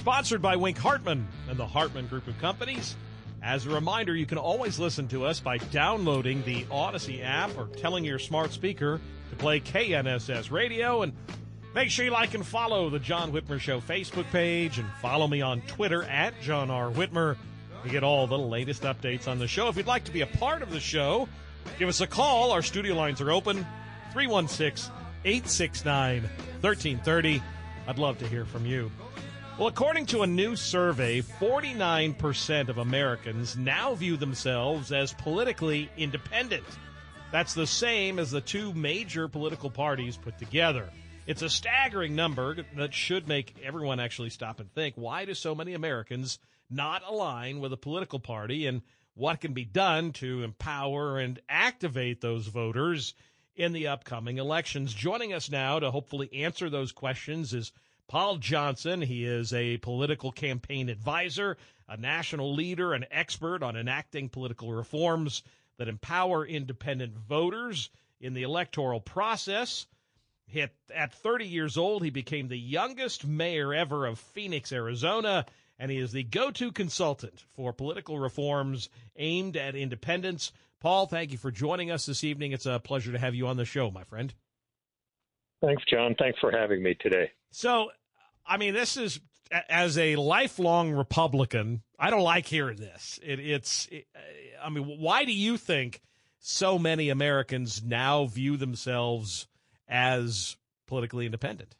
Sponsored by Wink Hartman and the Hartman Group of Companies. As a reminder, you can always listen to us by downloading the Odyssey app or telling your smart speaker to play KNSS radio. And make sure you like and follow the John Whitmer Show Facebook page and follow me on Twitter at John R. Whitmer to get all the latest updates on the show. If you'd like to be a part of the show, give us a call. Our studio lines are open 316 869 1330. I'd love to hear from you. Well, according to a new survey, 49% of Americans now view themselves as politically independent. That's the same as the two major political parties put together. It's a staggering number that should make everyone actually stop and think why do so many Americans not align with a political party and what can be done to empower and activate those voters in the upcoming elections? Joining us now to hopefully answer those questions is Paul Johnson, he is a political campaign advisor, a national leader, an expert on enacting political reforms that empower independent voters in the electoral process. At, at 30 years old, he became the youngest mayor ever of Phoenix, Arizona, and he is the go to consultant for political reforms aimed at independence. Paul, thank you for joining us this evening. It's a pleasure to have you on the show, my friend. Thanks, John. Thanks for having me today. So, I mean, this is as a lifelong Republican. I don't like hearing this. It, it's, it, I mean, why do you think so many Americans now view themselves as politically independent?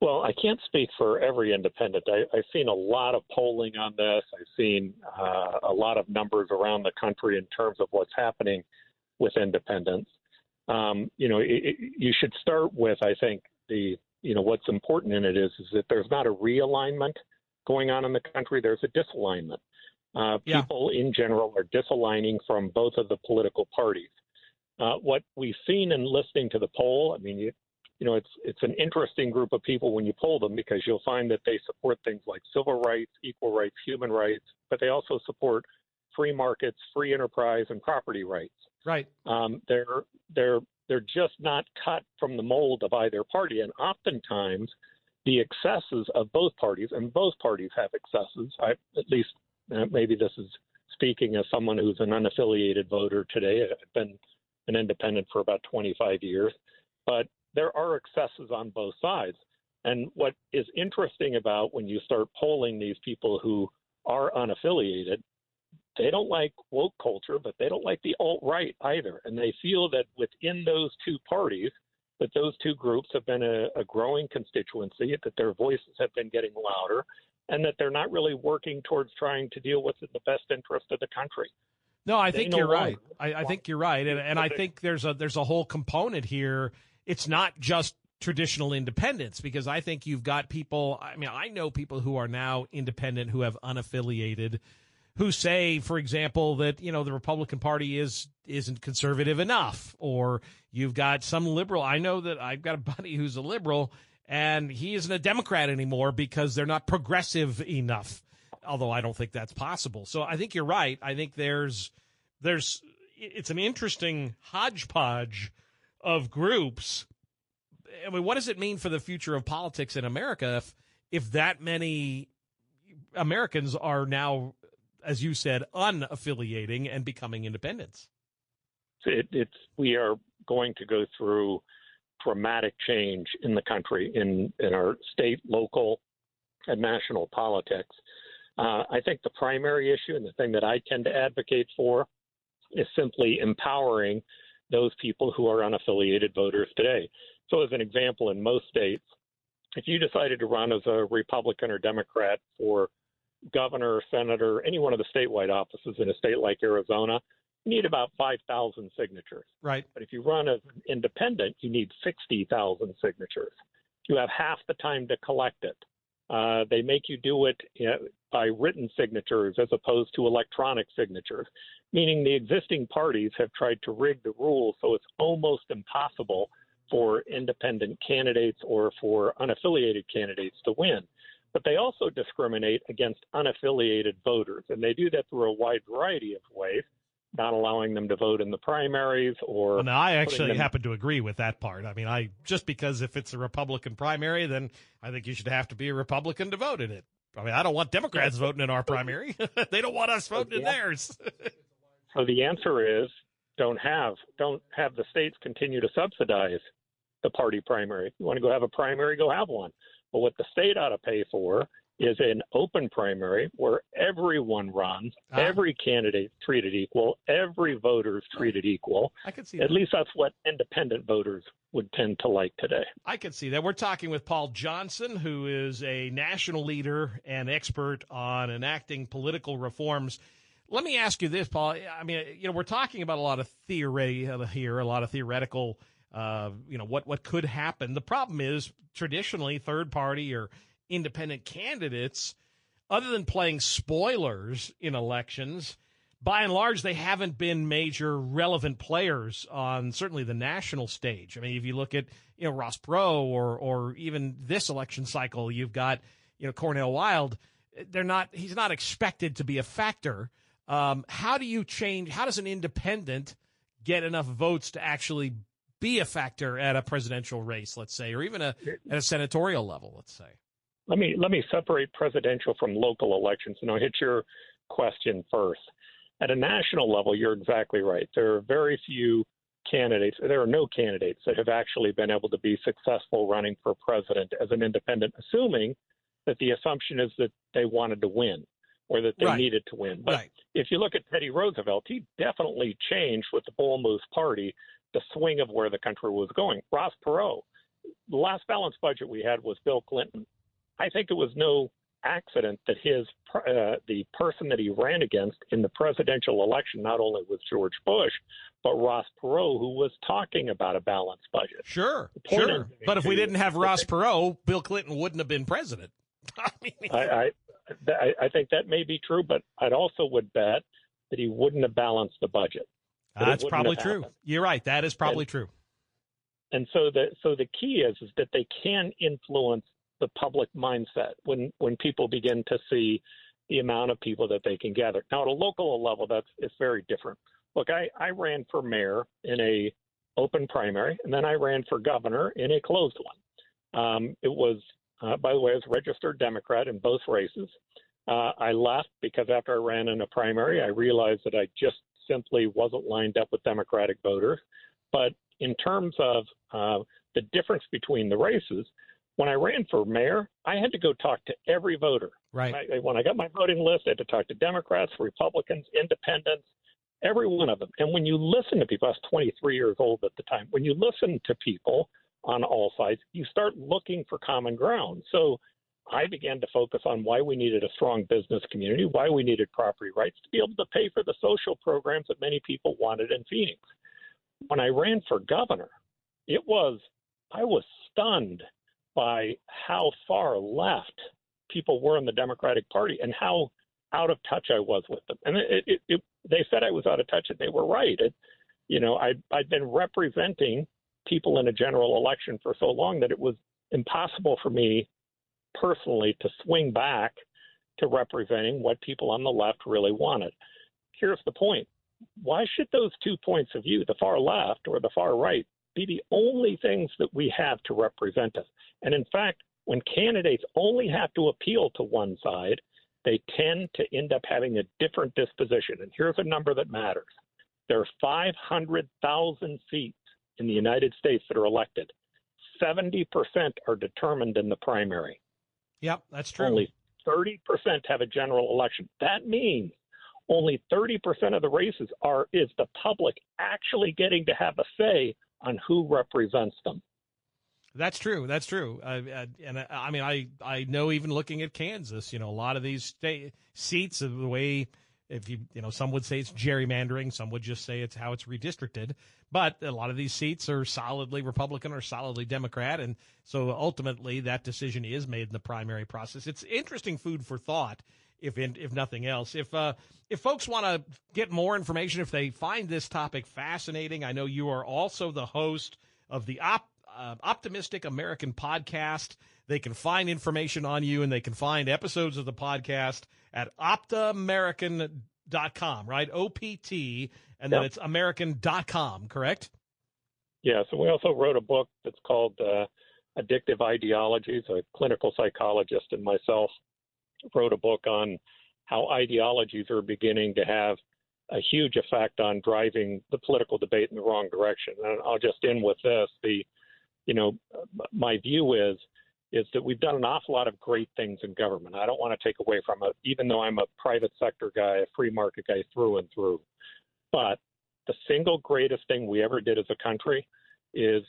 Well, I can't speak for every independent. I, have seen a lot of polling on this. I've seen uh, a lot of numbers around the country in terms of what's happening with independents. Um, you know, it, you should start with, I think, the you know what's important in it is is that there's not a realignment going on in the country. There's a disalignment. Uh, yeah. People in general are disaligning from both of the political parties. Uh, what we've seen in listening to the poll, I mean, you, you know, it's it's an interesting group of people when you poll them because you'll find that they support things like civil rights, equal rights, human rights, but they also support free markets, free enterprise, and property rights. Right. Um, they're they're they're just not cut from the mold of either party. And oftentimes, the excesses of both parties, and both parties have excesses. I, at least, uh, maybe this is speaking as someone who's an unaffiliated voter today. I've been an independent for about 25 years, but there are excesses on both sides. And what is interesting about when you start polling these people who are unaffiliated they don't like woke culture, but they don't like the alt right either. And they feel that within those two parties, that those two groups have been a, a growing constituency, that their voices have been getting louder, and that they're not really working towards trying to deal with the best interest of the country. No, I think you're right. I, I, think you're right, and, and I think there's a there's a whole component here. It's not just traditional independence because I think you've got people. I mean, I know people who are now independent who have unaffiliated who say, for example, that you know the Republican Party is isn't conservative enough, or you've got some liberal. I know that I've got a buddy who's a liberal, and he isn't a Democrat anymore because they're not progressive enough. Although I don't think that's possible. So I think you're right. I think there's there's it's an interesting hodgepodge of groups. I mean, what does it mean for the future of politics in America if if that many Americans are now, as you said, unaffiliating and becoming independents? It, it's we are going to go through dramatic change in the country, in, in our state, local, and national politics. Uh, I think the primary issue and the thing that I tend to advocate for is simply empowering those people who are unaffiliated voters today. So, as an example, in most states, if you decided to run as a Republican or Democrat for governor, senator, any one of the statewide offices in a state like Arizona, you need about 5,000 signatures. Right. But if you run as an independent, you need 60,000 signatures. You have half the time to collect it. Uh, they make you do it you know, by written signatures as opposed to electronic signatures, meaning the existing parties have tried to rig the rules so it's almost impossible for independent candidates or for unaffiliated candidates to win. But they also discriminate against unaffiliated voters, and they do that through a wide variety of ways not allowing them to vote in the primaries or. Well, now I actually them... happen to agree with that part. I mean, I just because if it's a Republican primary, then I think you should have to be a Republican to vote in it. I mean, I don't want Democrats voting in our primary. they don't want us voting in theirs. so the answer is don't have don't have the states continue to subsidize the party primary. You want to go have a primary, go have one. But what the state ought to pay for is an open primary where everyone runs, ah. every candidate treated equal, every voter is treated equal. I can see. At that. least that's what independent voters would tend to like today. I can see that. We're talking with Paul Johnson, who is a national leader and expert on enacting political reforms. Let me ask you this, Paul. I mean, you know, we're talking about a lot of theory here, a lot of theoretical. Uh, you know what what could happen. The problem is traditionally third party or independent candidates, other than playing spoilers in elections, by and large, they haven't been major relevant players on certainly the national stage. I mean, if you look at you know Ross Perot or or even this election cycle, you've got you know Cornel West. They're not. He's not expected to be a factor. Um, how do you change? How does an independent get enough votes to actually be a factor at a presidential race, let's say, or even a, at a senatorial level, let's say? let me let me separate presidential from local elections, and I'll hit your question first. At a national level, you're exactly right. There are very few candidates. There are no candidates that have actually been able to be successful running for president as an independent, assuming that the assumption is that they wanted to win or that they right. needed to win. But right. if you look at Teddy Roosevelt, he definitely changed with the Bull Moose Party the swing of where the country was going. Ross Perot, the last balanced budget we had was Bill Clinton. I think it was no accident that his uh, the person that he ran against in the presidential election not only was George Bush, but Ross Perot, who was talking about a balanced budget. Sure, sure. But if we didn't have Ross Perot, Bill Clinton wouldn't have been president. I, mean, I, I, I think that may be true, but I'd also would bet that he wouldn't have balanced the budget. That That's probably true. Happened. You're right. That is probably and, true. And so the so the key is is that they can influence the public mindset when when people begin to see the amount of people that they can gather. Now at a local level, that's it's very different. Look, I, I ran for mayor in a open primary, and then I ran for governor in a closed one. Um, it was, uh, by the way, I was a registered Democrat in both races. Uh, I left because after I ran in a primary, I realized that I just simply wasn't lined up with Democratic voters. But in terms of uh, the difference between the races, when I ran for mayor, I had to go talk to every voter. Right. I, when I got my voting list, I had to talk to Democrats, Republicans, Independents, every one of them. And when you listen to people, I was 23 years old at the time. When you listen to people on all sides, you start looking for common ground. So I began to focus on why we needed a strong business community, why we needed property rights to be able to pay for the social programs that many people wanted in Phoenix. When I ran for governor, it was I was stunned by how far left people were in the Democratic Party and how out of touch I was with them. And it, it, it, they said I was out of touch, and they were right. You know, I, I'd been representing people in a general election for so long that it was impossible for me personally to swing back to representing what people on the left really wanted. Here's the point why should those two points of view, the far left or the far right, be the only things that we have to represent us? And in fact, when candidates only have to appeal to one side, they tend to end up having a different disposition. And here's a number that matters there are 500,000 seats in the United States that are elected. 70% are determined in the primary. Yep, that's true. Only 30% have a general election. That means only 30% of the races are is the public actually getting to have a say on who represents them. That's true. That's true. Uh, uh, and uh, I mean, I I know even looking at Kansas, you know, a lot of these state seats of the way if you you know some would say it's gerrymandering some would just say it's how it's redistricted. But a lot of these seats are solidly republican or solidly democrat and so ultimately that decision is made in the primary process. It's interesting food for thought if in, if nothing else. If uh, if folks want to get more information if they find this topic fascinating i know you are also the host of the op, uh, optimistic american podcast. They can find information on you and they can find episodes of the podcast at optamerican.com, right? O P T, and then yep. it's American.com, correct? Yeah, so we also wrote a book that's called uh, Addictive Ideologies. A clinical psychologist and myself wrote a book on how ideologies are beginning to have a huge effect on driving the political debate in the wrong direction. And I'll just end with this: the, you know, my view is is that we've done an awful lot of great things in government. I don't want to take away from it, even though I'm a private sector guy, a free market guy through and through. But the single greatest thing we ever did as a country is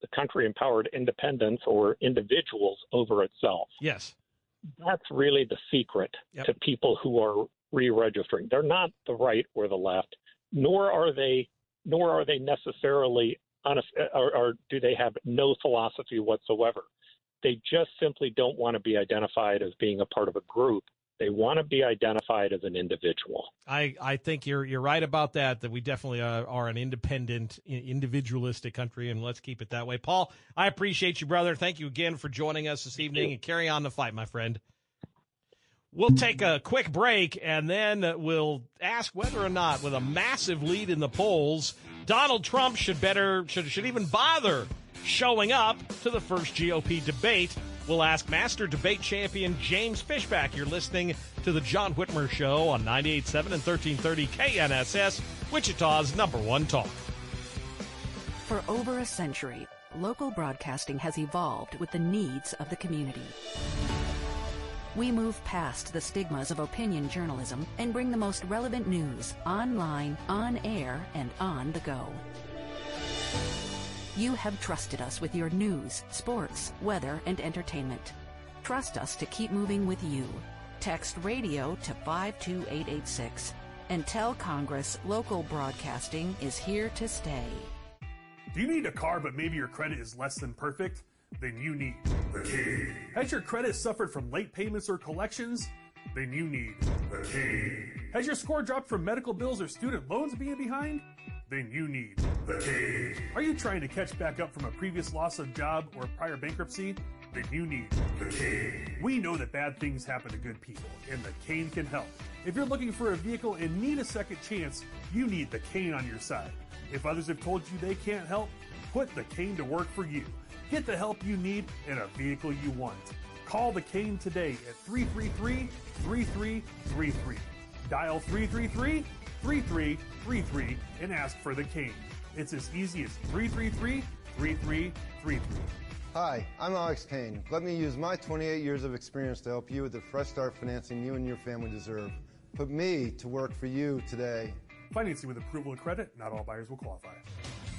the country empowered independence or individuals over itself. Yes. That's really the secret yep. to people who are re-registering. They're not the right or the left, nor are they nor are they necessarily honest or, or do they have no philosophy whatsoever. They just simply don't want to be identified as being a part of a group. They want to be identified as an individual. I, I think you're you're right about that. That we definitely are, are, an independent, individualistic country, and let's keep it that way. Paul, I appreciate you, brother. Thank you again for joining us this evening, and carry on the fight, my friend. We'll take a quick break, and then we'll ask whether or not, with a massive lead in the polls, Donald Trump should better should should even bother showing up to the first GOP debate. We'll ask Master Debate Champion James Fishback. You're listening to the John Whitmer Show on 98.7 and 1330 KNSS, Wichita's number one talk. For over a century, local broadcasting has evolved with the needs of the community. We move past the stigmas of opinion journalism and bring the most relevant news online, on air, and on the go. You have trusted us with your news, sports, weather, and entertainment. Trust us to keep moving with you. Text radio to 52886 and tell Congress local broadcasting is here to stay. Do you need a car but maybe your credit is less than perfect? Then you need the King. Has your credit suffered from late payments or collections? Then you need the King. Has your score dropped from medical bills or student loans being behind? then you need the Kane. Are you trying to catch back up from a previous loss of job or prior bankruptcy? Then you need the Kane. We know that bad things happen to good people, and the Kane can help. If you're looking for a vehicle and need a second chance, you need the Kane on your side. If others have told you they can't help, put the Kane to work for you. Get the help you need in a vehicle you want. Call the Kane today at 333 3333. Dial 333 3333 and ask for the King. It's as easy as 333 3333. Hi, I'm Alex Kane. Let me use my 28 years of experience to help you with the fresh start financing you and your family deserve. Put me to work for you today. Financing with approval and credit, not all buyers will qualify.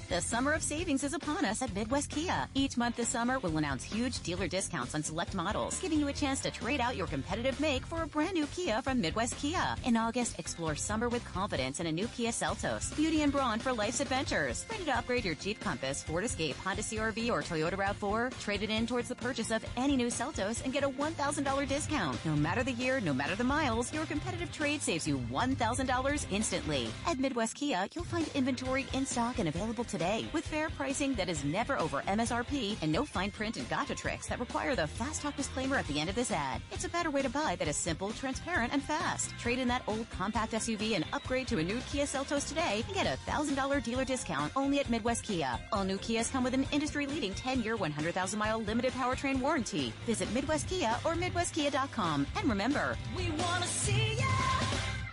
The summer of savings is upon us at Midwest Kia. Each month this summer, we'll announce huge dealer discounts on select models, giving you a chance to trade out your competitive make for a brand new Kia from Midwest Kia. In August, explore summer with confidence in a new Kia Seltos. Beauty and brawn for life's adventures. Ready to upgrade your Jeep Compass, Ford Escape, Honda CRV, or Toyota RAV4? Trade it in towards the purchase of any new Seltos and get a $1,000 discount. No matter the year, no matter the miles, your competitive trade saves you $1,000 instantly. At Midwest Kia, you'll find inventory in stock and available to today with fair pricing that is never over MSRP and no fine print and gotcha tricks that require the fast talk disclaimer at the end of this ad. It's a better way to buy that is simple, transparent, and fast. Trade in that old compact SUV and upgrade to a new Kia Seltos today and get a $1,000 dealer discount only at Midwest Kia. All new Kias come with an industry-leading 10-year, 100,000-mile limited powertrain warranty. Visit Midwest Kia or MidwestKia.com. And remember, we want to see ya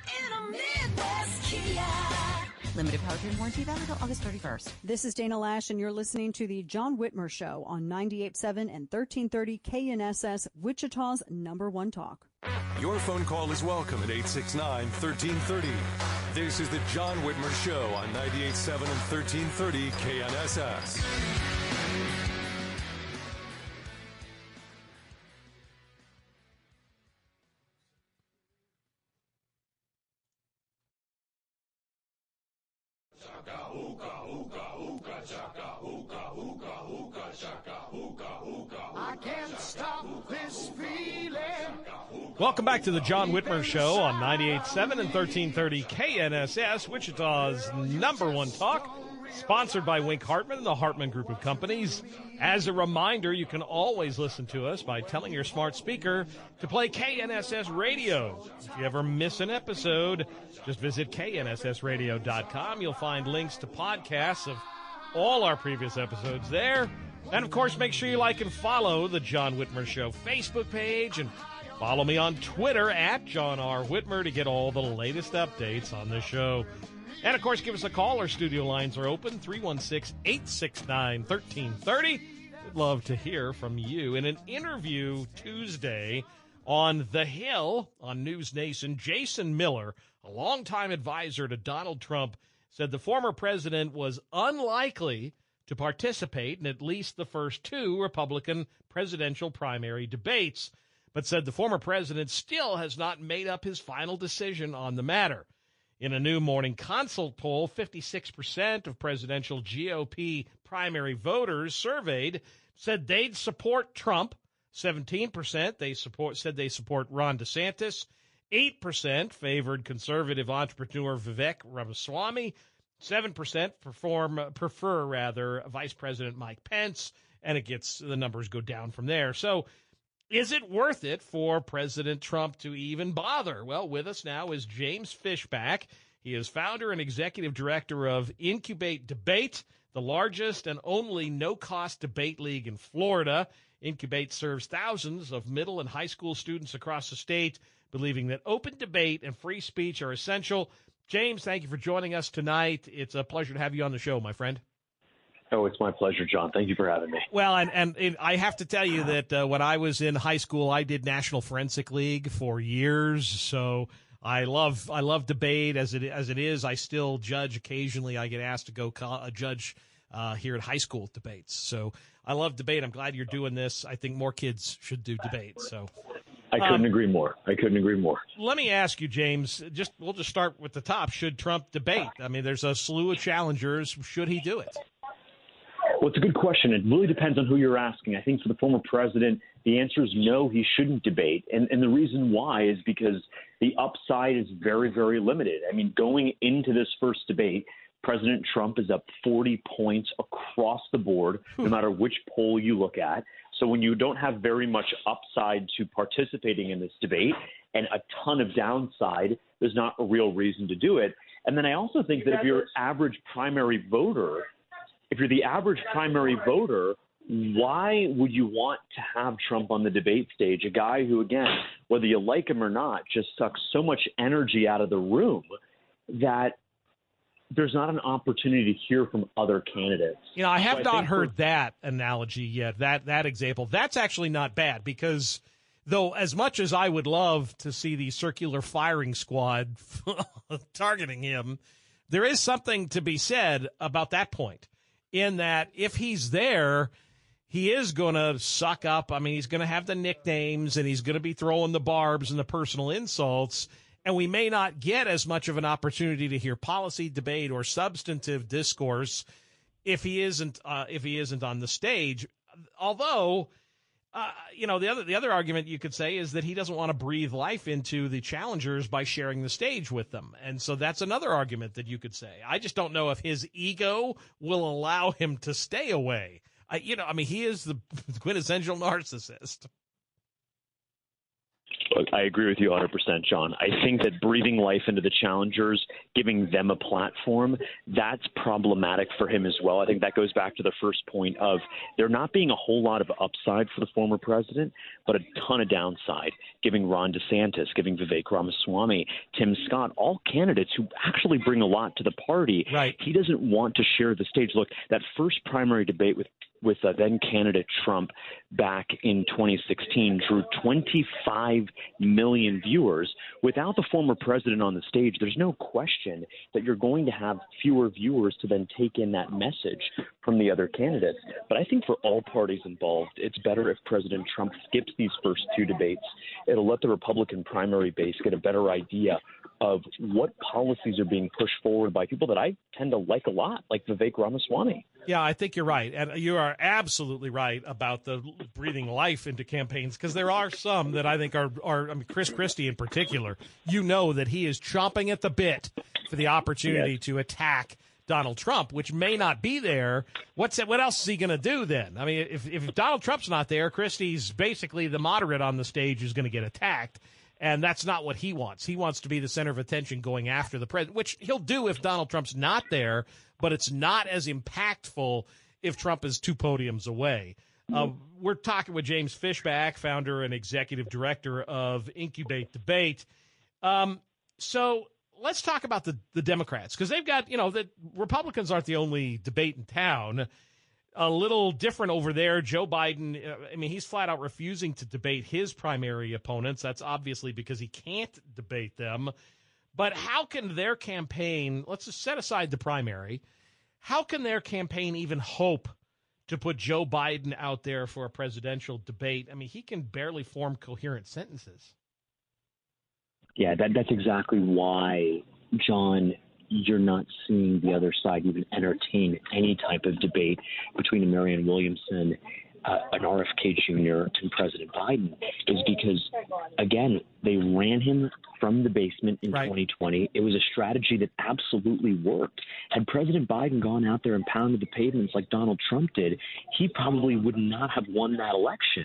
in a Midwest Kia. Limited powertrain warranty valid until August 31st. This is Dana Lash, and you're listening to the John Whitmer Show on 98.7 and 1330 KNSS, Wichita's number one talk. Your phone call is welcome at 869 1330. This is the John Whitmer Show on 98.7 and 1330 KNSS. I can't stop this feeling. Welcome back to the John Whitmer Show on 98.7 and 1330 KNSS, Wichita's number one talk. Sponsored by Wink Hartman and the Hartman Group of Companies. As a reminder, you can always listen to us by telling your smart speaker to play KNSS Radio. If you ever miss an episode, just visit knssradio.com. You'll find links to podcasts of all our previous episodes there. And of course, make sure you like and follow the John Whitmer Show Facebook page and follow me on Twitter at John R. Whitmer to get all the latest updates on the show. And of course, give us a call. Our studio lines are open 316 869 1330. We'd love to hear from you. In an interview Tuesday on The Hill on News Nation, Jason Miller, a longtime advisor to Donald Trump, said the former president was unlikely to participate in at least the first two Republican presidential primary debates, but said the former president still has not made up his final decision on the matter. In a new morning consult poll, 56% of presidential GOP primary voters surveyed said they'd support Trump. 17% they support said they support Ron DeSantis. 8% favored conservative entrepreneur Vivek Ramaswamy. 7% perform prefer rather Vice President Mike Pence and it gets the numbers go down from there. So is it worth it for President Trump to even bother? Well, with us now is James Fishback. He is founder and executive director of Incubate Debate, the largest and only no cost debate league in Florida. Incubate serves thousands of middle and high school students across the state, believing that open debate and free speech are essential. James, thank you for joining us tonight. It's a pleasure to have you on the show, my friend. Oh, it's my pleasure, John. Thank you for having me. Well, and, and, and I have to tell you that uh, when I was in high school, I did National Forensic League for years. So I love I love debate as it as it is. I still judge occasionally. I get asked to go co- a judge uh, here at high school debates. So I love debate. I'm glad you're doing this. I think more kids should do debate. So I couldn't Um, agree more. I couldn't agree more. let me ask you, James. Just we'll just start with the top. Should Trump debate? I mean, there's a slew of challengers. Should he do it? Well, it's a good question. It really depends on who you're asking. I think for the former president, the answer is no, he shouldn't debate. And, and the reason why is because the upside is very, very limited. I mean, going into this first debate, President Trump is up 40 points across the board, no matter which poll you look at. So when you don't have very much upside to participating in this debate and a ton of downside, there's not a real reason to do it. And then I also think that if you're an average primary voter, if you're the average primary voter, why would you want to have Trump on the debate stage? A guy who, again, whether you like him or not, just sucks so much energy out of the room that there's not an opportunity to hear from other candidates. You know, I have So not think heard that analogy yet. That that example. That's actually not bad because though as much as I would love to see the circular firing squad targeting him, there is something to be said about that point in that if he's there, he is going to suck up. I mean, he's going to have the nicknames and he's going to be throwing the barbs and the personal insults. And we may not get as much of an opportunity to hear policy debate or substantive discourse if he isn't uh, if he isn't on the stage. Although uh, you know, the other the other argument you could say is that he doesn't want to breathe life into the challengers by sharing the stage with them, and so that's another argument that you could say. I just don't know if his ego will allow him to stay away. I, you know, I mean, he is the quintessential narcissist. Look, I agree with you 100%, John. I think that breathing life into the challengers, giving them a platform, that's problematic for him as well. I think that goes back to the first point of there not being a whole lot of upside for the former president, but a ton of downside. Giving Ron DeSantis, giving Vivek Ramaswamy, Tim Scott, all candidates who actually bring a lot to the party. Right. He doesn't want to share the stage. Look, that first primary debate with with uh, then candidate Trump back in 2016 drew 25 million viewers. Without the former president on the stage, there's no question that you're going to have fewer viewers to then take in that message from the other candidates. But I think for all parties involved, it's better if President Trump skips these first two debates. It'll let the Republican primary base get a better idea of what policies are being pushed forward by people that I tend to like a lot, like Vivek Ramaswamy. Yeah, I think you're right. And you are absolutely right about the breathing life into campaigns because there are some that I think are, are, I mean, Chris Christie in particular, you know that he is chomping at the bit for the opportunity Yes. to attack Donald Trump, which may not be there. What's what else is he going to do then? I mean, if, if Donald Trump's not there, Christie's basically the moderate on the stage who's going to get attacked. And that's not what he wants. He wants to be the center of attention going after the president, which he'll do if Donald Trump's not there, but it's not as impactful if Trump is two podiums away. Uh, we're talking with James Fishback, founder and executive director of Incubate Debate. Um, so let's talk about the, the Democrats because they've got, you know, the Republicans aren't the only debate in town. A little different over there. Joe Biden, uh, I mean, he's flat out refusing to debate his primary opponents. That's obviously because he can't debate them. But how can their campaign, let's just set aside the primary, how can their campaign even hope to put Joe Biden out there for a presidential debate? I mean, he can barely form coherent sentences. Yeah, that, that's exactly why, John, you're not seeing the other side even entertain any type of debate between Marianne Williamson, uh, an RFK Jr., and President Biden, is because, again, they ran him from the basement in 2020. It was a strategy that absolutely worked. Had President Biden gone out there and pounded the pavements like Donald Trump did, he probably would not have won that election.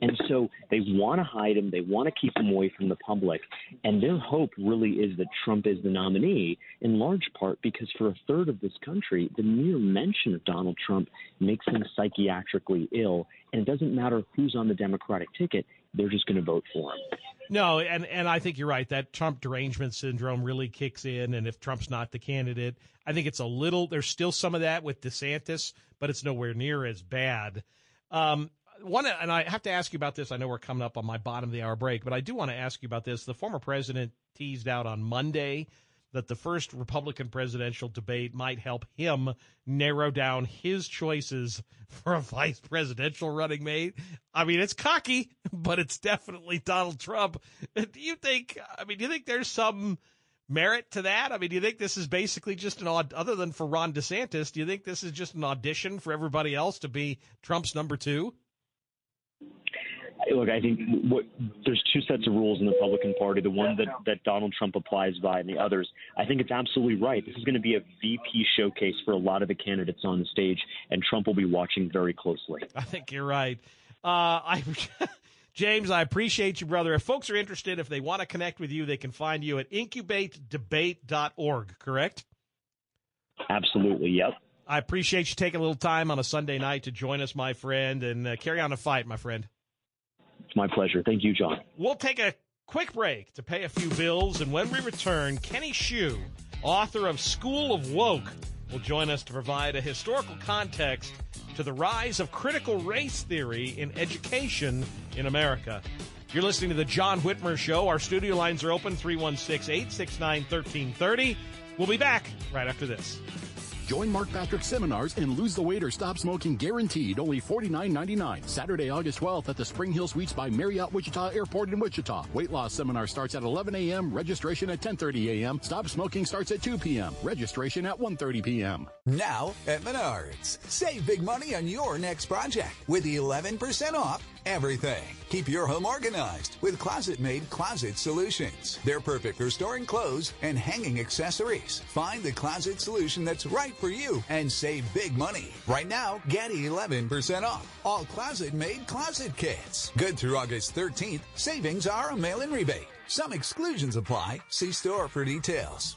And so they want to hide him, they want to keep him away from the public. And their hope really is that Trump is the nominee, in large part because for a third of this country, the mere mention of Donald Trump makes them psychiatrically ill. And it doesn't matter who's on the Democratic ticket, they're just going to vote for him. No, and and I think you're right. That Trump derangement syndrome really kicks in, and if Trump's not the candidate, I think it's a little. There's still some of that with DeSantis, but it's nowhere near as bad. Um, one, and I have to ask you about this. I know we're coming up on my bottom of the hour break, but I do want to ask you about this. The former president teased out on Monday that the first Republican presidential debate might help him narrow down his choices for a vice presidential running mate. I mean, it's cocky, but it's definitely Donald Trump. Do you think, I mean, do you think there's some merit to that? I mean, do you think this is basically just an odd, other than for Ron DeSantis, do you think this is just an audition for everybody else to be Trump's number two? Look, I think what, there's two sets of rules in the Republican Party. The one that, that Donald Trump applies by, and the others. I think it's absolutely right. This is going to be a VP showcase for a lot of the candidates on the stage, and Trump will be watching very closely. I think you're right. Uh, I, James, I appreciate you, brother. If folks are interested, if they want to connect with you, they can find you at incubatedebate.org, correct? Absolutely, yep. I appreciate you taking a little time on a Sunday night to join us, my friend, and uh, carry on the fight, my friend. It's my pleasure. Thank you, John. We'll take a quick break to pay a few bills, and when we return, Kenny Xu, author of School of Woke, will join us to provide a historical context to the rise of critical race theory in education in America. You're listening to the John Whitmer Show. Our studio lines are open 316 869 1330. We'll be back right after this. Join Mark Patrick seminars and lose the weight or stop smoking guaranteed. Only $49.99. Saturday, August 12th at the Spring Hill Suites by Marriott Wichita Airport in Wichita. Weight loss seminar starts at 11 a.m. Registration at 10:30 a.m. Stop smoking starts at 2 p.m. Registration at 1:30 p.m. Now at Menards. Save big money on your next project with 11% off everything. Keep your home organized with ClosetMaid Closet Solutions. They're perfect for storing clothes and hanging accessories. Find the closet solution that's right for you and save big money. Right now, get 11% off all ClosetMaid Closet Kits. Good through August 13th. Savings are a mail-in rebate. Some exclusions apply. See store for details.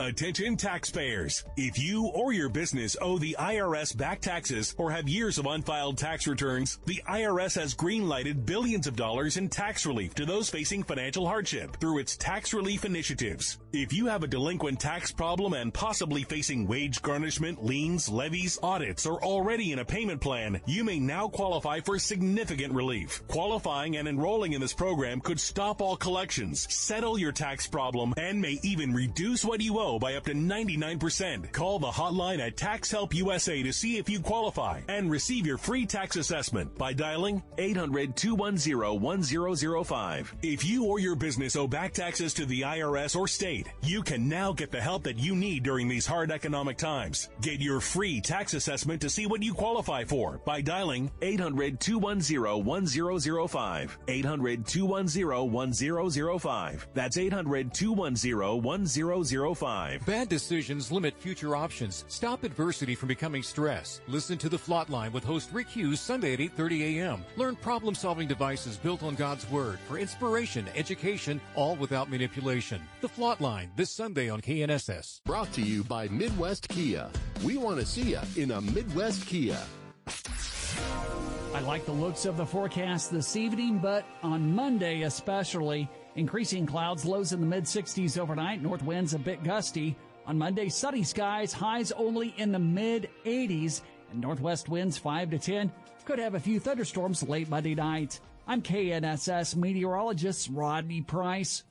Attention taxpayers. If you or your business owe the IRS back taxes or have years of unfiled tax returns, the IRS has greenlighted billions of dollars in tax relief to those facing financial hardship through its tax relief initiatives. If you have a delinquent tax problem and possibly facing wage garnishment, liens, levies, audits, or already in a payment plan, you may now qualify for significant relief. Qualifying and enrolling in this program could stop all collections, settle your tax problem, and may even reduce what you owe by up to 99%. Call the hotline at Tax Help USA to see if you qualify and receive your free tax assessment by dialing 800-210-1005. If you or your business owe back taxes to the IRS or state, you can now get the help that you need during these hard economic times. Get your free tax assessment to see what you qualify for by dialing 800-210-1005. 800-210-1005. That's 800-210-1005. Bad decisions limit future options. Stop adversity from becoming stress. Listen to the Flot Line with host Rick Hughes Sunday at 8:30 a.m. Learn problem-solving devices built on God's Word for inspiration, education, all without manipulation. The Flot Line this Sunday on KNSS. Brought to you by Midwest Kia. We want to see you in a Midwest Kia. I like the looks of the forecast this evening, but on Monday especially, increasing clouds, lows in the mid 60s overnight, north winds a bit gusty. On Monday, sunny skies, highs only in the mid 80s, and northwest winds 5 to 10. Could have a few thunderstorms late Monday night. I'm KNSS meteorologist Rodney Price.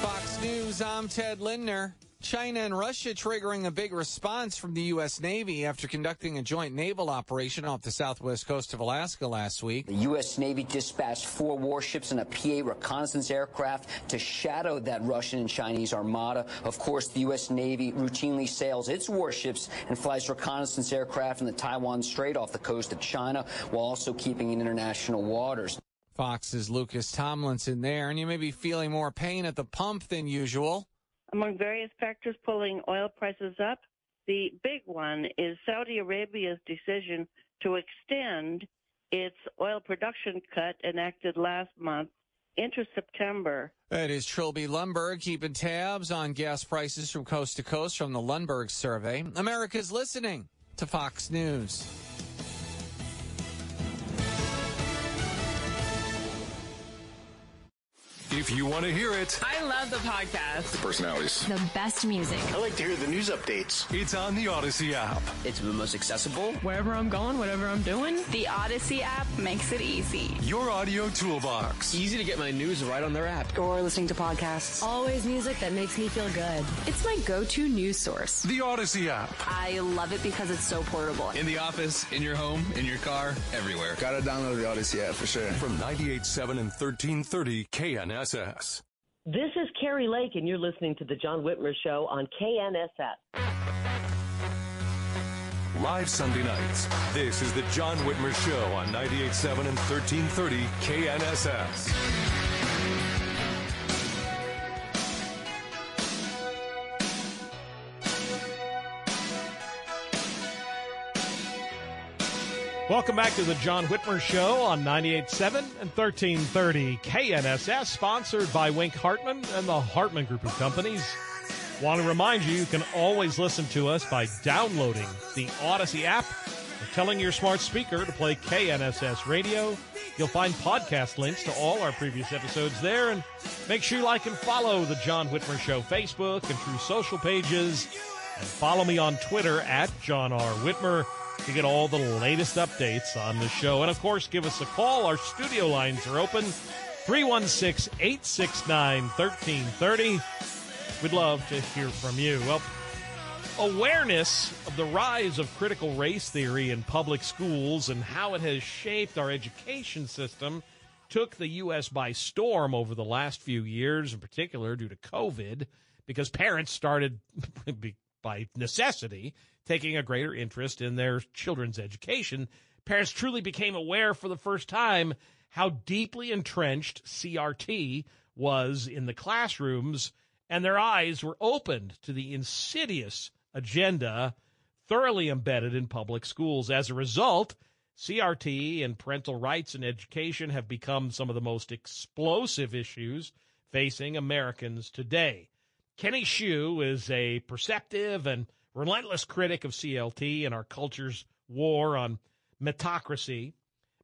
Fox News, I'm Ted Lindner. China and Russia triggering a big response from the U.S. Navy after conducting a joint naval operation off the southwest coast of Alaska last week. The U.S. Navy dispatched four warships and a PA reconnaissance aircraft to shadow that Russian and Chinese armada. Of course, the U.S. Navy routinely sails its warships and flies reconnaissance aircraft in the Taiwan Strait off the coast of China while also keeping in international waters. Fox's Lucas Tomlinson there, and you may be feeling more pain at the pump than usual. Among various factors pulling oil prices up, the big one is Saudi Arabia's decision to extend its oil production cut enacted last month into September. It is Trilby Lundberg keeping tabs on gas prices from coast to coast from the Lundberg survey. America's listening to Fox News. If you want to hear it, I love the podcast. the personalities. The best music. I like to hear the news updates. It's on the Odyssey app. It's the most accessible. Wherever I'm going, whatever I'm doing. The Odyssey app makes it easy. Your audio toolbox. Easy to get my news right on their app. Or listening to podcasts. Always music that makes me feel good. It's my go-to news source. The Odyssey app. I love it because it's so portable. In the office, in your home, in your car, everywhere. Gotta download the Odyssey app for sure. From 98.7 and 1330 KNSS. This is Kari Lake, and you're listening to The John Whitmer Show on KNSS. live Sunday nights. This is the John Whitmer Show on 98.7 and 1330 KNSS. Welcome back to the John Whitmer Show on 98.7 and 1330 KNSS, sponsored by Wink Hartman and the Hartman Group of Companies. Want to remind you, you can always listen to us by downloading the Odyssey app or telling your smart speaker to play KNSS radio. You'll find podcast links to all our previous episodes there, and make sure you like and follow the John Whitmer Show Facebook and through social pages, and follow me on Twitter at John R. Whitmer to get all the latest updates on the show. And of course, give us a call. Our studio lines are open 316 869 1330. We'd love to hear from you. Well, awareness of the rise of critical race theory in public schools and how it has shaped our education system took the U.S. by storm over the last few years, in particular due to COVID, because parents started, by necessity, taking a greater interest in their children's education. Parents truly became aware for the first time how deeply entrenched CRT was in the classrooms, and their eyes were opened to the insidious agenda thoroughly embedded in public schools. As a result, CRT and parental rights in education have become some of the most explosive issues facing Americans today. Kenny Xu is a perceptive and relentless critic of CRT and our culture's war on meritocracy,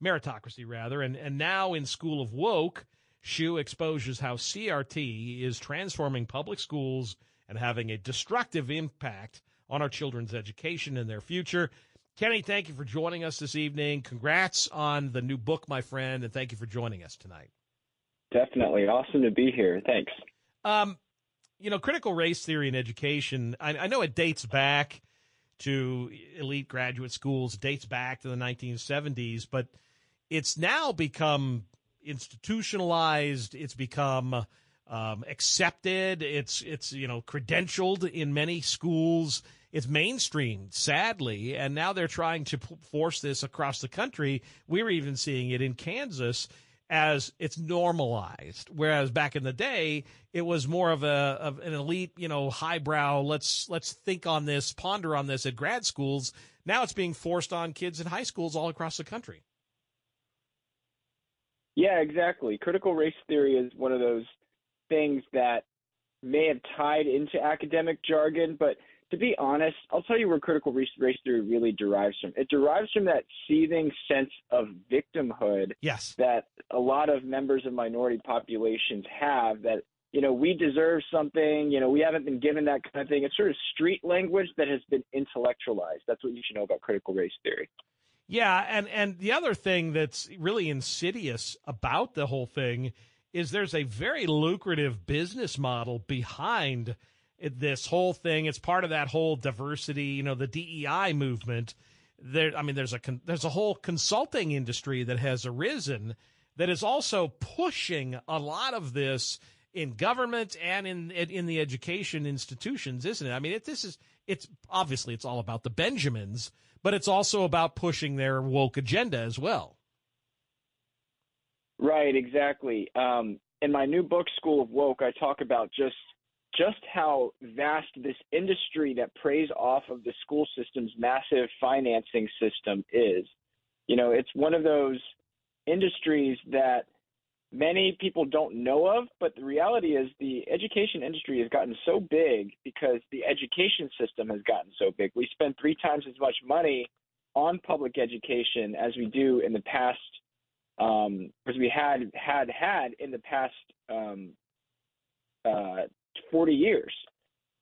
meritocracy rather, and, and now in School of Woke, Xu exposes how CRT is transforming public schools and having a destructive impact on our children's education and their future. Kenny, thank you for joining us this evening. Congrats on the new book, my friend, and thank you for joining us tonight. Definitely. Awesome to be here. Thanks. Um, you know, critical race theory in education, I, I, know it dates back to elite graduate schools, dates back to the 1970s, but it's now become institutionalized. It's become um, accepted. It's, it's, you know, credentialed in many schools. It's mainstreamed, sadly, and now they're trying to force this across the country. We're even seeing it in Kansas as it's normalized. Whereas back in the day, it was more of a of an elite, you know, highbrow. Let's let's think on this, ponder on this at grad schools. Now it's being forced on kids in high schools all across the country. Yeah, exactly. Critical race theory is one of those things that may have tied into academic jargon, but to be honest, I'll tell you where critical race, theory really derives from. It derives from that seething sense of victimhood yes. that a lot of members of minority populations have that, you know, we deserve something, you know, we haven't been given that kind of thing. It's sort of street language that has been intellectualized. That's what you should know about critical race theory. Yeah, and and the other thing that's really insidious about the whole thing is there's a very lucrative business model behind – this whole thing. It's part of that whole diversity, you know, the DEI movement. There, I mean, there's a there's a whole consulting industry that has arisen that is also pushing a lot of this in government and in in the education institutions, isn't it? I mean, it, this is it's obviously it's all about the Benjamins, but it's also about pushing their woke agenda as well. Right, exactly. Um, in my new book, School of Woke, I talk about just just how vast this industry that preys off of the school system's massive financing system is. You know, it's one of those industries that many people don't know of, but the reality is the education industry has gotten so big because the education system has gotten so big. We spend three times as much money on public education as we do in the past, um, as we had had had in the past um, uh, 40 years.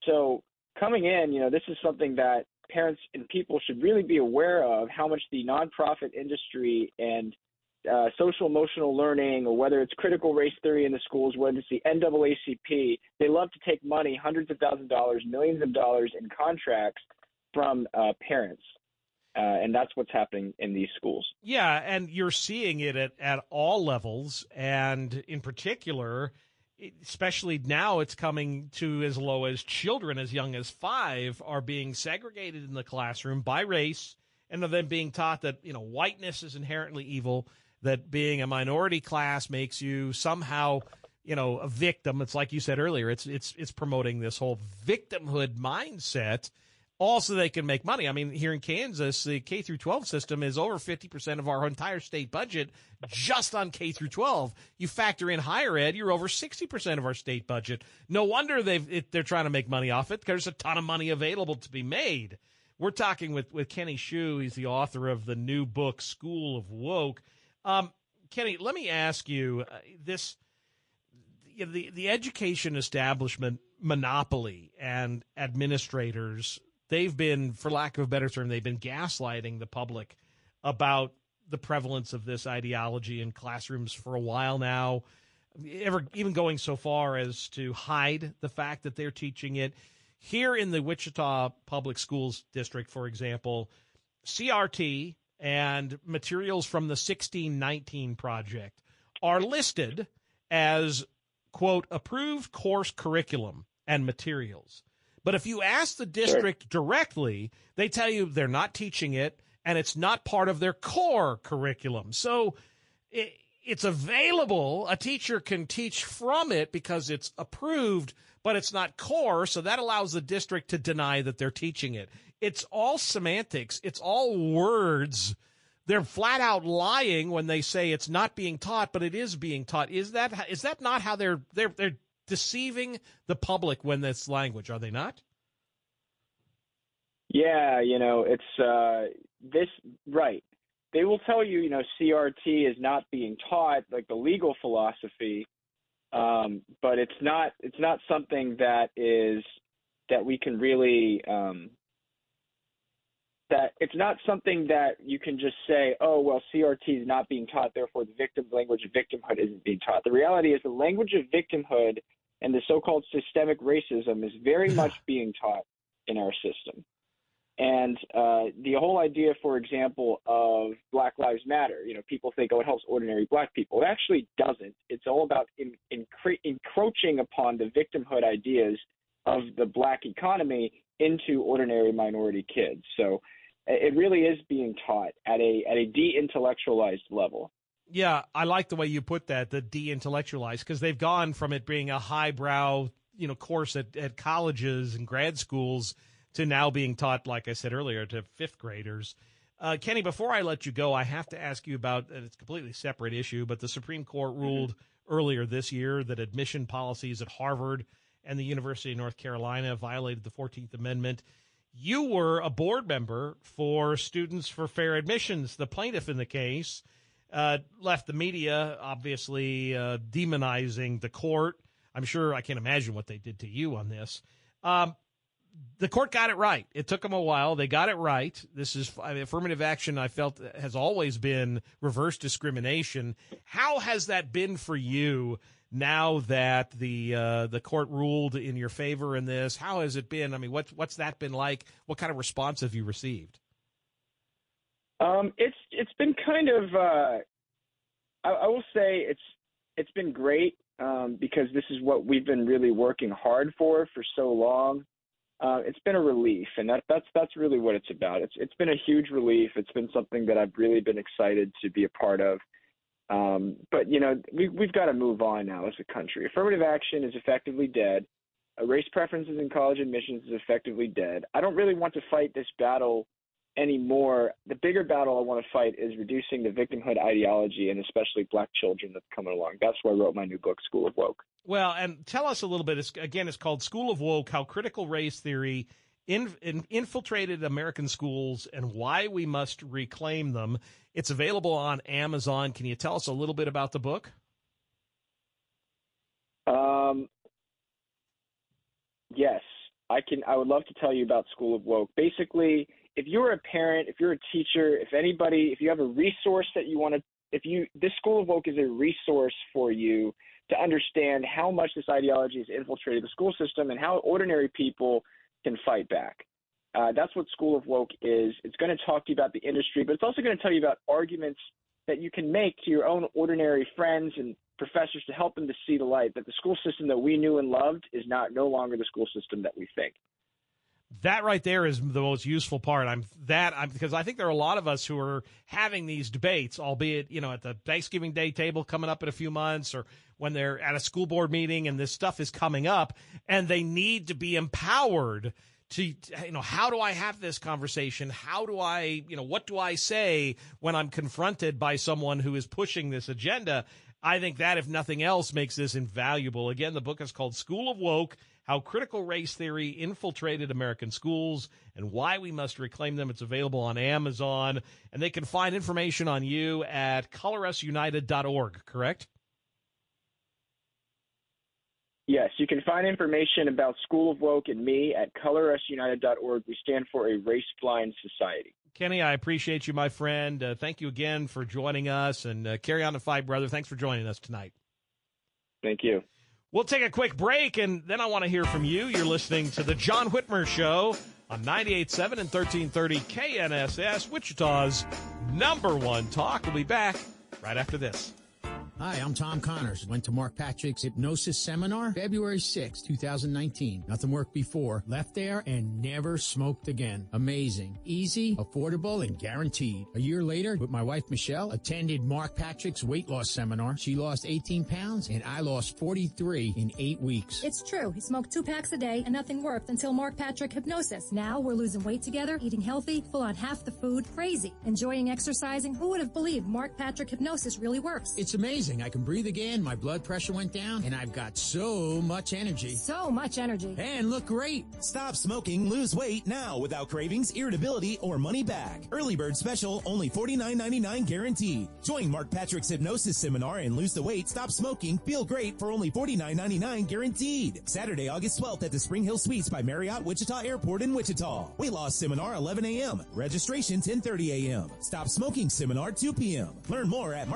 So coming in, you know, this is something that parents and people should really be aware of how much the nonprofit industry and uh, social emotional learning, or whether it's critical race theory in the schools, whether it's the NAACP, they love to take money, hundreds of thousands of dollars, millions of dollars in contracts from uh, parents. Uh, and that's what's happening in these schools. Yeah, and you're seeing it at, at all levels, and in particular, especially now it's coming to as low as children as young as five are being segregated in the classroom by race and then being taught that you know whiteness is inherently evil that being a minority class makes you somehow you know a victim. It's like you said earlier it's it's it's promoting this whole victimhood mindset also they can make money i mean here in kansas the k through 12 system is over 50% of our entire state budget just on k through 12 you factor in higher ed you're over 60% of our state budget no wonder it, they're trying to make money off it there's a ton of money available to be made we're talking with, with Kenny Xu. He's the author of the new book, School of Woke. Um, Kenny, let me ask you uh, this the, the education establishment monopoly and administrators, they've been, for lack of a better term, they've been gaslighting the public about the prevalence of this ideology in classrooms for a while now, ever even going so far as to hide the fact that they're teaching it. Here in the Wichita Public Schools District, for example, CRT and materials from the 1619 project are listed as, quote, approved course curriculum and materials. But if you ask the district sure. directly, they tell you they're not teaching it and it's not part of their core curriculum. So it, it's available. A teacher can teach from it because it's approved, but it's not core. So that allows the district to deny that they're teaching it. It's all semantics. It's all words. They're flat out lying when they say it's not being taught, but it is being taught. Is that is that not how they're they're they're deceiving the public when this language? Are they not? Yeah, you know, it's uh, this right. They will tell you, you know, CRT is not being taught like the legal philosophy, um, but it's not it's not something that is that we can really um, that it's not something that you can just say, oh well, CRT is not being taught, therefore the victim language of victimhood isn't being taught. The reality is the language of victimhood and the so-called systemic racism is very much being taught in our system. And uh, the whole idea, for example, of Black Lives Matter, you know, people think, oh, it helps ordinary black people. It actually doesn't. It's all about in, in, encroaching upon the victimhood ideas of the black economy into ordinary minority kids. So it really is being taught at a at a de-intellectualized level. Yeah, I like the way you put that, the de-intellectualized, because they've gone from it being a highbrow, you know, course at, at colleges and grad schools – to now being taught, like I said earlier, to fifth graders. Uh, Kenny, before I let you go, I have to ask you about it's a completely separate issue, but the Supreme Court mm-hmm. ruled mm-hmm. earlier this year that admission policies at Harvard and the University of North Carolina violated the 14th Amendment. You were a board member for Students for Fair Admissions, the plaintiff in the case. Uh, left the media obviously uh, demonizing the court. I'm sure I can't imagine what they did to you on this. Um, the court got it right. It took them a while. They got it right. This is I mean, affirmative action. I felt has always been reverse discrimination. How has that been for you now that the uh, the court ruled in your favor in this? How has it been? I mean, what's what's that been like? What kind of response have you received? Um, it's it's been kind of uh, I, I will say it's it's been great um, because this is what we've been really working hard for for so long uh, it's been a relief, and that, that's that's really what it's about. It's it's been a huge relief. It's been something that I've really been excited to be a part of. Um, but you know, we we've got to move on now as a country. Affirmative action is effectively dead. Uh, race preferences in college admissions is effectively dead. I don't really want to fight this battle anymore. The bigger battle I want to fight is reducing the victimhood ideology and especially black children that's coming along. That's why I wrote my new book, School of Woke. Well, and tell us a little bit. It's, again, it's called School of Woke: How Critical Race Theory in, in, infiltrated American schools and why we must reclaim them. It's available on Amazon. Can you tell us a little bit about the book? Um, yes, I can. I would love to tell you about School of Woke. Basically, if you're a parent, if you're a teacher, if anybody, if you have a resource that you want to, if you, this School of Woke is a resource for you to understand how much this ideology has infiltrated the school system and how ordinary people can fight back. Uh, that's what School of Woke is. It's going to talk to you about the industry, but it's also going to tell you about arguments that you can make to your own ordinary friends and professors to help them to see the light that the school system that we knew and loved is not no longer the school system that we think. That right there is the most useful part. I'm that I'm because I think there are a lot of us who are having these debates, albeit you know at the Thanksgiving Day table coming up in a few months, or when they're at a school board meeting and this stuff is coming up, and they need to be empowered to you know how do I have this conversation? How do I you know what do I say when I'm confronted by someone who is pushing this agenda? I think that, if nothing else, makes this invaluable. Again, the book is called School of Woke How Critical Race Theory Infiltrated American Schools and Why We Must Reclaim Them. It's available on Amazon, and they can find information on you at colorusunited.org, correct? Yes, you can find information about School of Woke and me at colorusunited.org. We stand for a race blind society. Kenny, I appreciate you, my friend. Uh, thank you again for joining us. And uh, carry on the fight, brother. Thanks for joining us tonight. Thank you. We'll take a quick break, and then I want to hear from you. You're listening to The John Whitmer Show on 98.7 and 1330 KNSS, Wichita's number one talk. We'll be back right after this. Hi, I'm Tom Connors. Went to Mark Patrick's hypnosis seminar February 6, 2019. Nothing worked before. Left there and never smoked again. Amazing. Easy, affordable, and guaranteed. A year later, with my wife Michelle, attended Mark Patrick's weight loss seminar. She lost 18 pounds and I lost 43 in eight weeks. It's true. He smoked two packs a day and nothing worked until Mark Patrick hypnosis. Now we're losing weight together, eating healthy, full on half the food, crazy, enjoying exercising. Who would have believed Mark Patrick hypnosis really works? It's amazing. I can breathe again. My blood pressure went down and I've got so much energy. So much energy. And look great. Stop smoking, lose weight now without cravings, irritability, or money back. Early bird special, only $49.99 guaranteed. Join Mark Patrick's hypnosis seminar and lose the weight, stop smoking, feel great for only $49.99 guaranteed. Saturday, August 12th at the Spring Hill Suites by Marriott Wichita Airport in Wichita. Weight loss seminar 11 a.m. Registration 10:30 a.m. Stop smoking seminar 2 p.m. Learn more at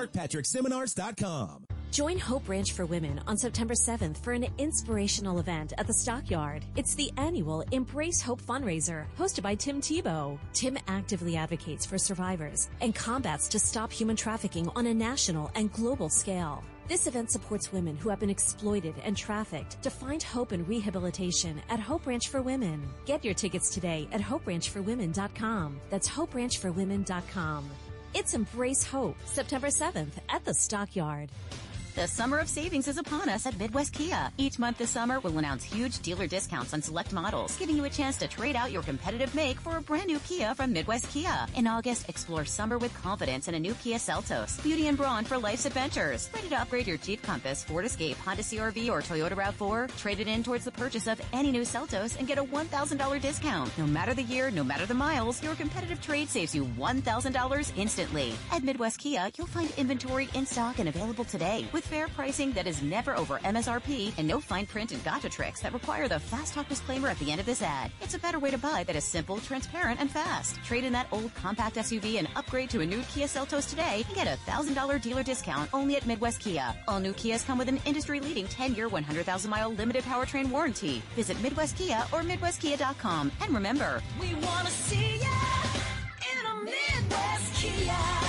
Join Hope Ranch for Women on September 7th for an inspirational event at the Stockyard. It's the annual Embrace Hope fundraiser hosted by Tim Tebow. Tim actively advocates for survivors and combats to stop human trafficking on a national and global scale. This event supports women who have been exploited and trafficked to find hope and rehabilitation at Hope Ranch for Women. Get your tickets today at hoperanchforwomen.com. That's hoperanchforwomen.com. It's Embrace Hope, September 7th at the Stockyard. The summer of savings is upon us at Midwest Kia. Each month this summer, we'll announce huge dealer discounts on select models, giving you a chance to trade out your competitive make for a brand new Kia from Midwest Kia. In August, explore summer with confidence in a new Kia Seltos. Beauty and brawn for life's adventures. Ready to upgrade your Jeep Compass, Ford Escape, Honda CRV, or Toyota RAV4? Trade it in towards the purchase of any new Seltos and get a $1,000 discount. No matter the year, no matter the miles, your competitive trade saves you $1,000 instantly. At Midwest Kia, you'll find inventory in stock and available today with fair pricing that is never over MSRP and no fine print and gotcha tricks that require the fast talk disclaimer at the end of this ad. It's a better way to buy that is simple, transparent, and fast. Trade in that old compact SUV and upgrade to a new Kia Seltos today and get a $1,000 dealer discount only at Midwest Kia. All new Kias come with an industry-leading 10-year, 100,000-mile limited powertrain warranty. Visit Midwest Kia or MidwestKia.com. And remember, We wanna see ya in a Midwest Kia.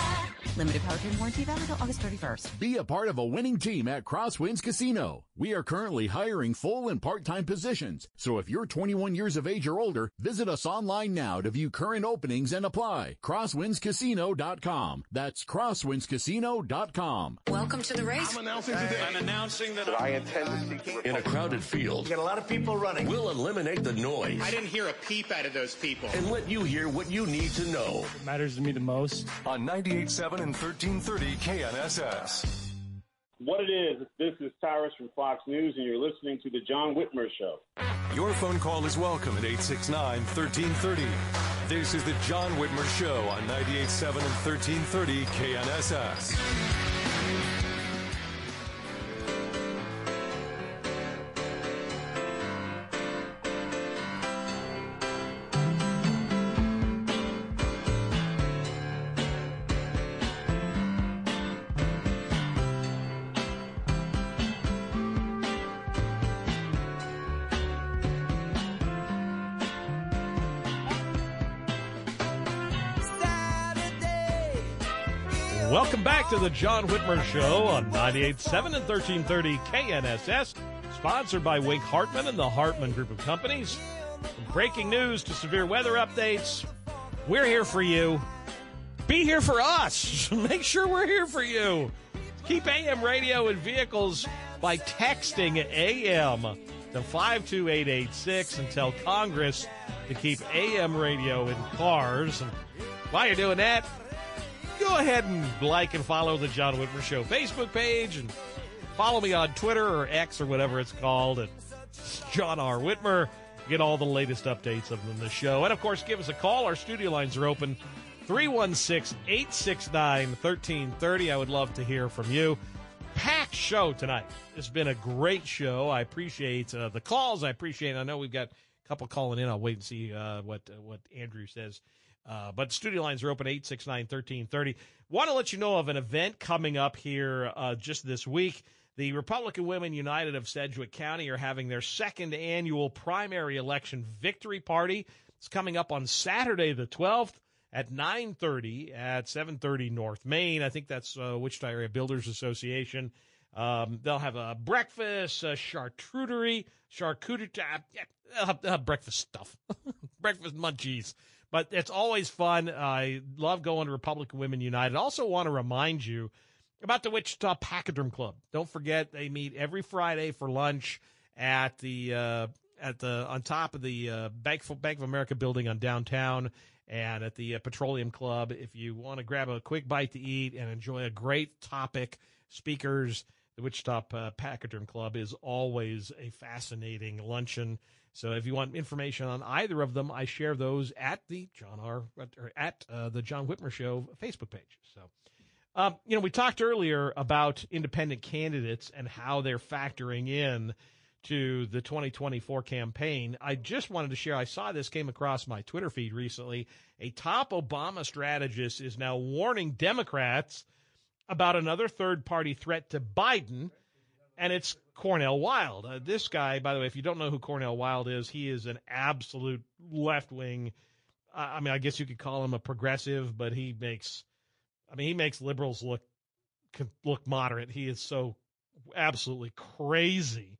Limited powertrain warranty valid until August 31st. Be a part of a winning team at Crosswinds Casino. We are currently hiring full and part-time positions. So if you're 21 years of age or older, visit us online now to view current openings and apply. CrosswindsCasino.com. That's CrosswindsCasino.com. Welcome to the race. I'm announcing today. I'm announcing that I intend to seek in a crowded field. got a lot of people running. We'll eliminate the noise I didn't hear a peep out of those people. and let you hear what you need to know. What matters to me the most? On 98.7 and 1330 KNSS. What it is, this is Tyrus from Fox News, and you're listening to The John Whitmer Show. Your phone call is welcome at 869 1330. This is the John Whitmer Show on 98.7 and 1330 KNSS. Welcome back to the John Whitmer Show on 98.7 and 1330 KNSS, sponsored by Wink Hartman and the Hartman Group of Companies. From breaking news to severe weather updates, we're here for you. Be here for us. Make sure we're here for you. Keep AM radio in vehicles by texting AM to 52886 and tell Congress to keep AM radio in cars. And while you're doing that, go ahead and like and follow the John Whitmer Show Facebook page and follow me on Twitter or X or whatever it's called at John R. Whitmer. Get all the latest updates of the show. And of course, give us a call. Our studio lines are open 316 869 1330. I would love to hear from you. Packed show tonight. It's been a great show. I appreciate uh, the calls. I appreciate. I know we've got a couple calling in. I'll wait and see uh, what uh, what Andrew says. Uh, but studio lines are open 869 1330. Want to let you know of an event coming up here uh, just this week. The Republican Women United of Sedgwick County are having their second annual primary election victory party. It's coming up on Saturday the 12th at 9:30 at 7:30 North Main. I think that's uh, Wichita Area Builders Association. Um, they'll have a breakfast, a charcuterie, charcuterie, have breakfast stuff, breakfast munchies. But it's always fun. I love going to Republican Women United. Also, want to remind you about the Wichita Pachyderm Club. Don't forget they meet every Friday for lunch at the uh, at the on top of the uh, Bank of, Bank of America building on downtown and at the uh, Petroleum Club. If you want to grab a quick bite to eat and enjoy a great topic, speakers, the Wichita uh, Pachyderm Club is always a fascinating luncheon. So if you want information on either of them, I share those at the John R. or at uh, the John Whitmer Show Facebook page. So. Um, you know, we talked earlier about independent candidates and how they're factoring in to the 2024 campaign. I just wanted to share, I saw this came across my Twitter feed recently. A top Obama strategist is now warning Democrats about another third party threat to Biden, and it's Cornel West. Uh, this guy, by the way, if you don't know who Cornel West is, he is an absolute left wing. I mean, I guess you could call him a progressive, but he makes I mean, he makes liberals look look moderate. He is so absolutely crazy,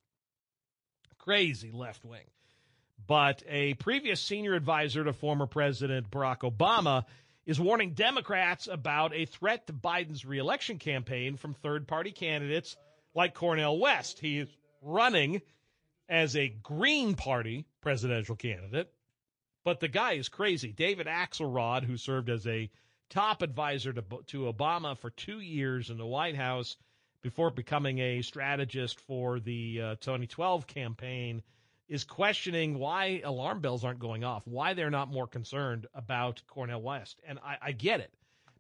crazy left wing. But a previous senior advisor to former President Barack Obama is warning Democrats about a threat to Biden's reelection campaign from third party candidates like Cornel West. He is running as a Green Party presidential candidate, but the guy is crazy. David Axelrod, who served as a top advisor to, to Obama for two years in the White House before becoming a strategist for the uh, 2012 campaign, is questioning why alarm bells aren't going off, why they're not more concerned about Cornel West. And I, I get it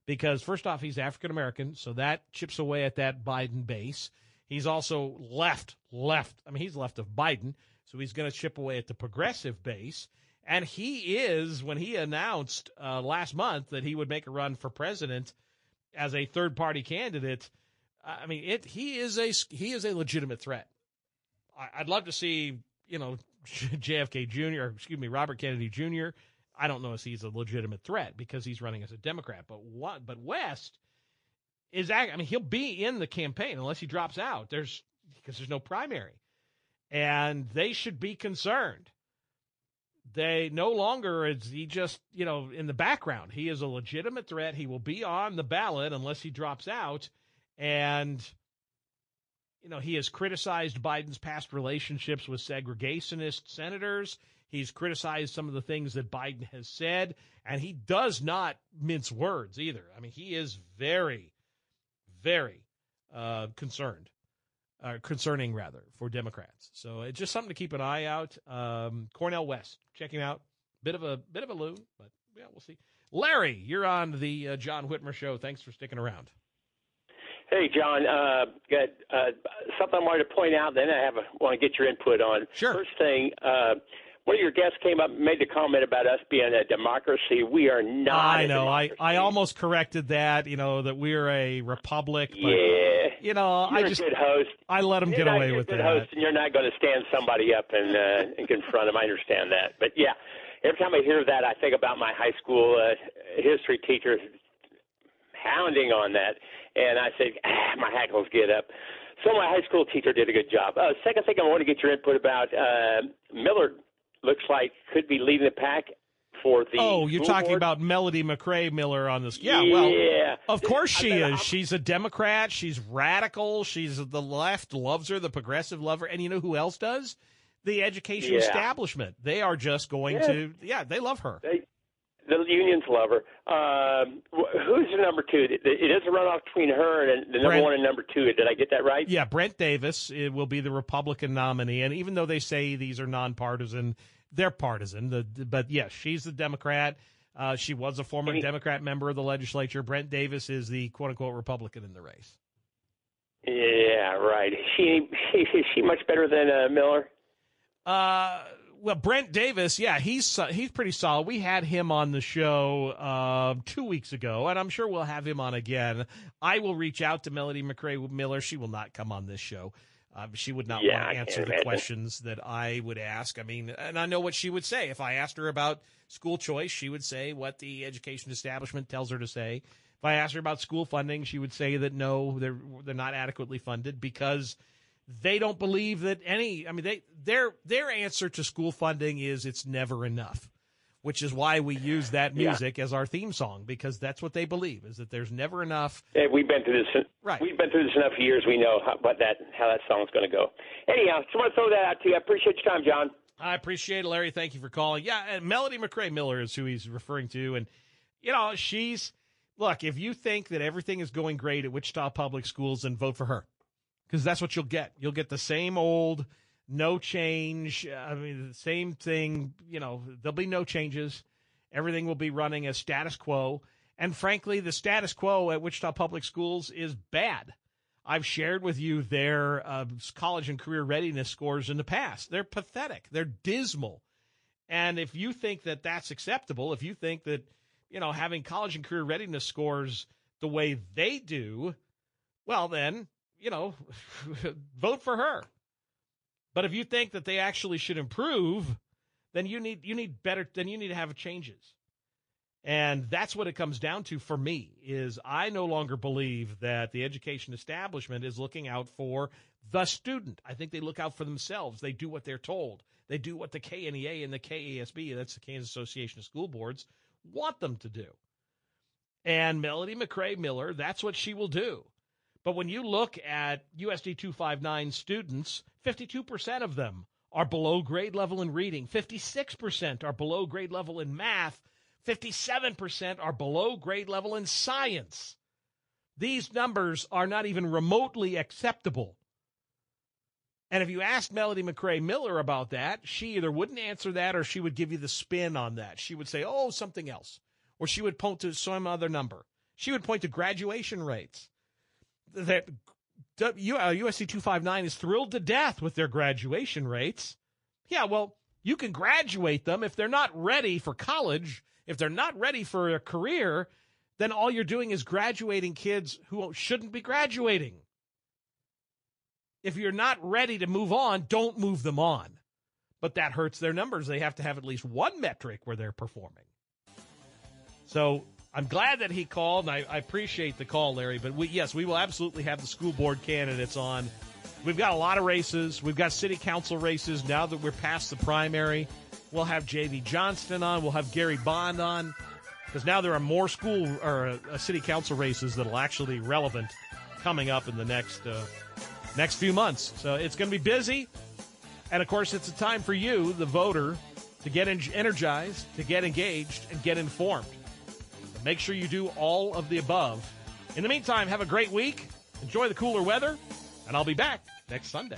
because, first off, he's African American, so that chips away at that Biden base. He's also left, left. I mean, he's left of Biden, so he's going to chip away at the progressive base. And he is, when he announced uh, last month that he would make a run for president as a third party candidate, I mean, it he is a he is a legitimate threat. I, would love to see, you know, JFK Jr. or excuse me, Robert Kennedy Jr. I don't know if he's a legitimate threat because he's running as a Democrat, but what? But West is, I mean, he'll be in the campaign unless he drops out. There's because there's no primary, and they should be concerned. They no longer is he just you know in the background. He is a legitimate threat. He will be on the ballot unless he drops out. And you know he has criticized biden's past relationships with segregationist senators. He's criticized some of the things that biden has said. And he does not mince words either. I mean he is very very uh, concerned uh, concerning rather for Democrats. So it's just something to keep an eye out. Um, Cornel West, check him out. Bit of a bit of a loon, but yeah, we'll see. Larry, you're on the uh, John Whitmer show. Thanks for sticking around. Hey, John. Uh, got uh, something I wanted to point out. Then I have a, want to get your input on. Sure. First thing, uh, one of your guests came up and made the comment about us being a democracy. We are not. I know. I, I almost corrected that. You know that we're a republic. But, yeah. You know, you're I just a good host. I let him get away you're with a good that. Host and you're not going to stand somebody up and uh, and confront him. I understand that, but yeah, every time I hear that, I think about my high school uh, history teacher pounding on that, and I said, ah, my hackles get up. So my high school teacher did a good job. Uh, second thing I want to get your input about uh, Miller looks like could be leading the pack for the. Oh, you're talking board. about Melody McCray-Miller on this. Yeah, well, of course she I is. She's a Democrat. She's radical. She's the left loves her. The progressive lover. And you know who else does? The education Yeah. establishment. They are just going Yeah. to. Yeah, they love her. They, the unions love her. Um, who's the number two? It is a runoff between her and the number Brent- one and number two. Did I get that right? Yeah, Brent Davis it will be the Republican nominee, and even though they say these are nonpartisan, they're partisan. The, but yes, she's the Democrat. Uh, she was a former Any- Democrat member of the legislature. Brent Davis is the quote unquote Republican in the race. Yeah, right. Is she is she much better than uh, Miller? Uh, well, Brent Davis, yeah, he's he's pretty solid. We had him on the show uh, two weeks ago, and I'm sure we'll have him on again. I will reach out to Melody McCray-Miller. She will not come on this show. Um, she would not Yeah, want to answer the imagine. questions that I would ask. I mean, and I know what she would say if I asked her about school choice. She would say what the education establishment tells her to say. If I asked her about school funding, she would say that no, they're they're not adequately funded because they don't believe that any. I mean, they their their answer to school funding is it's never enough, which is why we use that Yeah. music as our theme song because that's what they believe is that there's never enough. Yeah, we've been through this. Right. We've been through this enough years. We know how, what that how that song's going to go. Anyhow, just want to throw that out to you. I appreciate your time, John. I appreciate it, Larry. Thank you for calling. Yeah, and Melody McCray-Miller is who he's referring to, and you know she's look. If you think that everything is going great at Wichita Public Schools, then vote for her because that's what you'll get. You'll get the same old, no change. I mean, the same thing. You know, there'll be no changes. Everything will be running as status quo. And frankly, the status quo at Wichita Public Schools is bad. I've shared with you their uh, college and career readiness scores in the past. They're pathetic. They're dismal. And if you think that that's acceptable, if you think that, you know, having college and career readiness scores the way they do, well, then, you know, vote for her. But if you think that they actually should improve, then you need you need better then you need to have changes. And that's what it comes down to for me is I no longer believe that the education establishment is looking out for the student. I think they look out for themselves. They do what they're told. They do what the KNEA and the KASB, that's the Kansas Association of School Boards, want them to do. And Melody McCray-Miller, that's what she will do. But when you look at USD 259 students, 52% of them are below grade level in reading, 56% are below grade level in math, 57% are below grade level in science. These numbers are not even remotely acceptable. And if you asked Melody McCray-Miller about that, she either wouldn't answer that or she would give you the spin on that. She would say, oh, something else. Or she would point to some other number. She would point to graduation rates. That W- uh, USD 259 is thrilled to death with their graduation rates. Yeah, well, you can graduate them if they're not ready for college, if they're not ready for a career, then all you're doing is graduating kids who shouldn't be graduating. If you're not ready to move on, don't move them on. But that hurts their numbers. They have to have at least one metric where they're performing. So I'm glad that he called, and I, I appreciate the call, Larry. But we, yes, we will absolutely have the school board candidates on. We've got a lot of races. We've got city council races now that we're past the primary. We'll have J.V. Johnston on. We'll have Gary Bond on because now there are more school or uh, city council races that'll actually be relevant coming up in the next uh, next few months. So it's going to be busy, and of course, it's a time for you, the voter, to get en- energized, to get engaged, and get informed. Make sure you do all of the above. In the meantime, have a great week. Enjoy the cooler weather, and I'll be back next Sunday.